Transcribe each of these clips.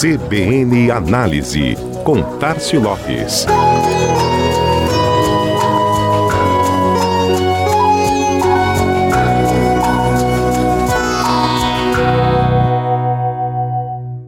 CBN Análise, com Tarcio Lopes.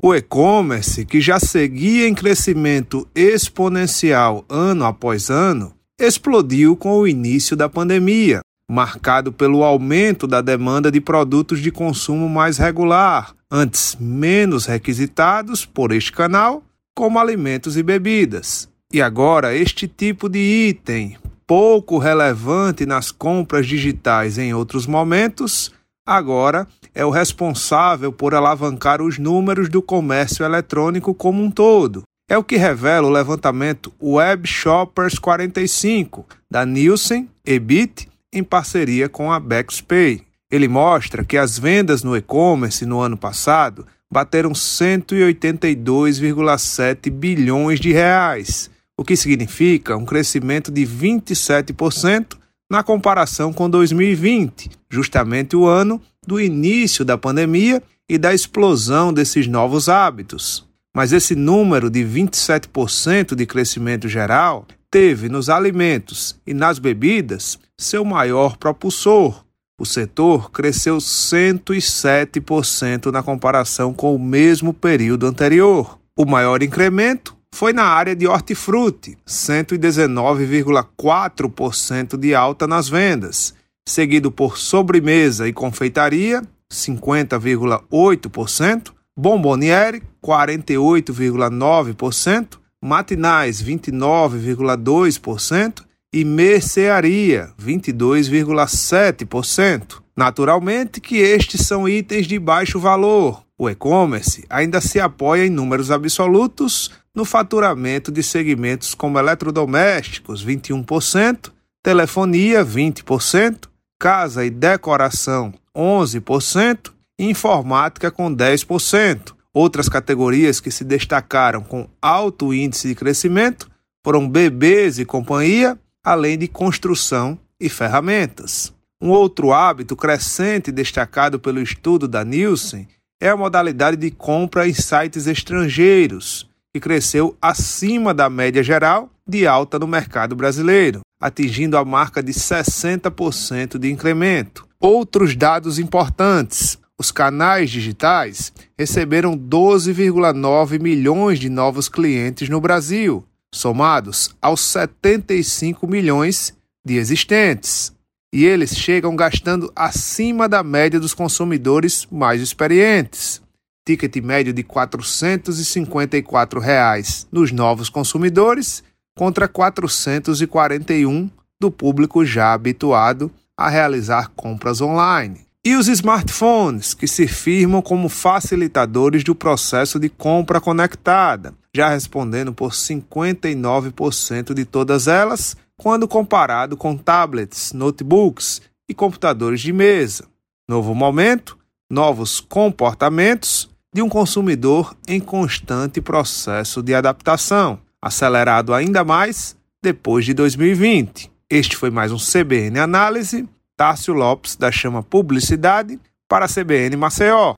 O e-commerce, que já seguia em crescimento exponencial ano após ano, explodiu com o início da pandemia, marcado pelo aumento da demanda de produtos de consumo mais regular, antes menos requisitados por este canal, como alimentos e bebidas. E agora, este tipo de item, pouco relevante nas compras digitais em outros momentos, agora é o responsável por alavancar os números do comércio eletrônico como um todo. É o que revela o levantamento Web Shoppers 45 da Nielsen EBIT em parceria com a Bexpay. Ele mostra que as vendas no e-commerce no ano passado bateram 182,7 bilhões de reais, o que significa um crescimento de 27% na comparação com 2020, justamente o ano do início da pandemia e da explosão desses novos hábitos. Mas esse número de 27% de crescimento geral teve nos alimentos e nas bebidas seu maior propulsor. O setor cresceu 107% na comparação com o mesmo período anterior. O maior incremento foi na área de hortifruti, 119,4% de alta nas vendas, seguido por sobremesa e confeitaria, 50,8%, bomboniere, 48,9%, matinais, 29,2% e mercearia, 22,7%. Naturalmente que estes são itens de baixo valor. O e-commerce ainda se apoia em números absolutos no faturamento de segmentos como eletrodomésticos, 21%, telefonia, 20%, casa e decoração, 11%, e informática, com 10%. Outras categorias que se destacaram com alto índice de crescimento foram bebês e companhia, além de construção e ferramentas. Um outro hábito crescente destacado pelo estudo da Nielsen é a modalidade de compra em sites estrangeiros, que cresceu acima da média geral de alta no mercado brasileiro, atingindo a marca de 60% de incremento. Outros dados importantes: os canais digitais receberam 12,9 milhões de novos clientes no Brasil, somados aos 75 milhões de existentes. E eles chegam gastando acima da média dos consumidores mais experientes. Ticket médio de 454 reais nos novos consumidores contra 441 do público já habituado a realizar compras online. E os smartphones, que se firmam como facilitadores do processo de compra conectada, já respondendo por 59% de todas elas, quando comparado com tablets, notebooks e computadores de mesa. Novo momento, novos comportamentos de um consumidor em constante processo de adaptação, acelerado ainda mais depois de 2020. Este foi mais um CBN Análise Tássio Lopes, da Chama Publicidade, para a CBN Maceió.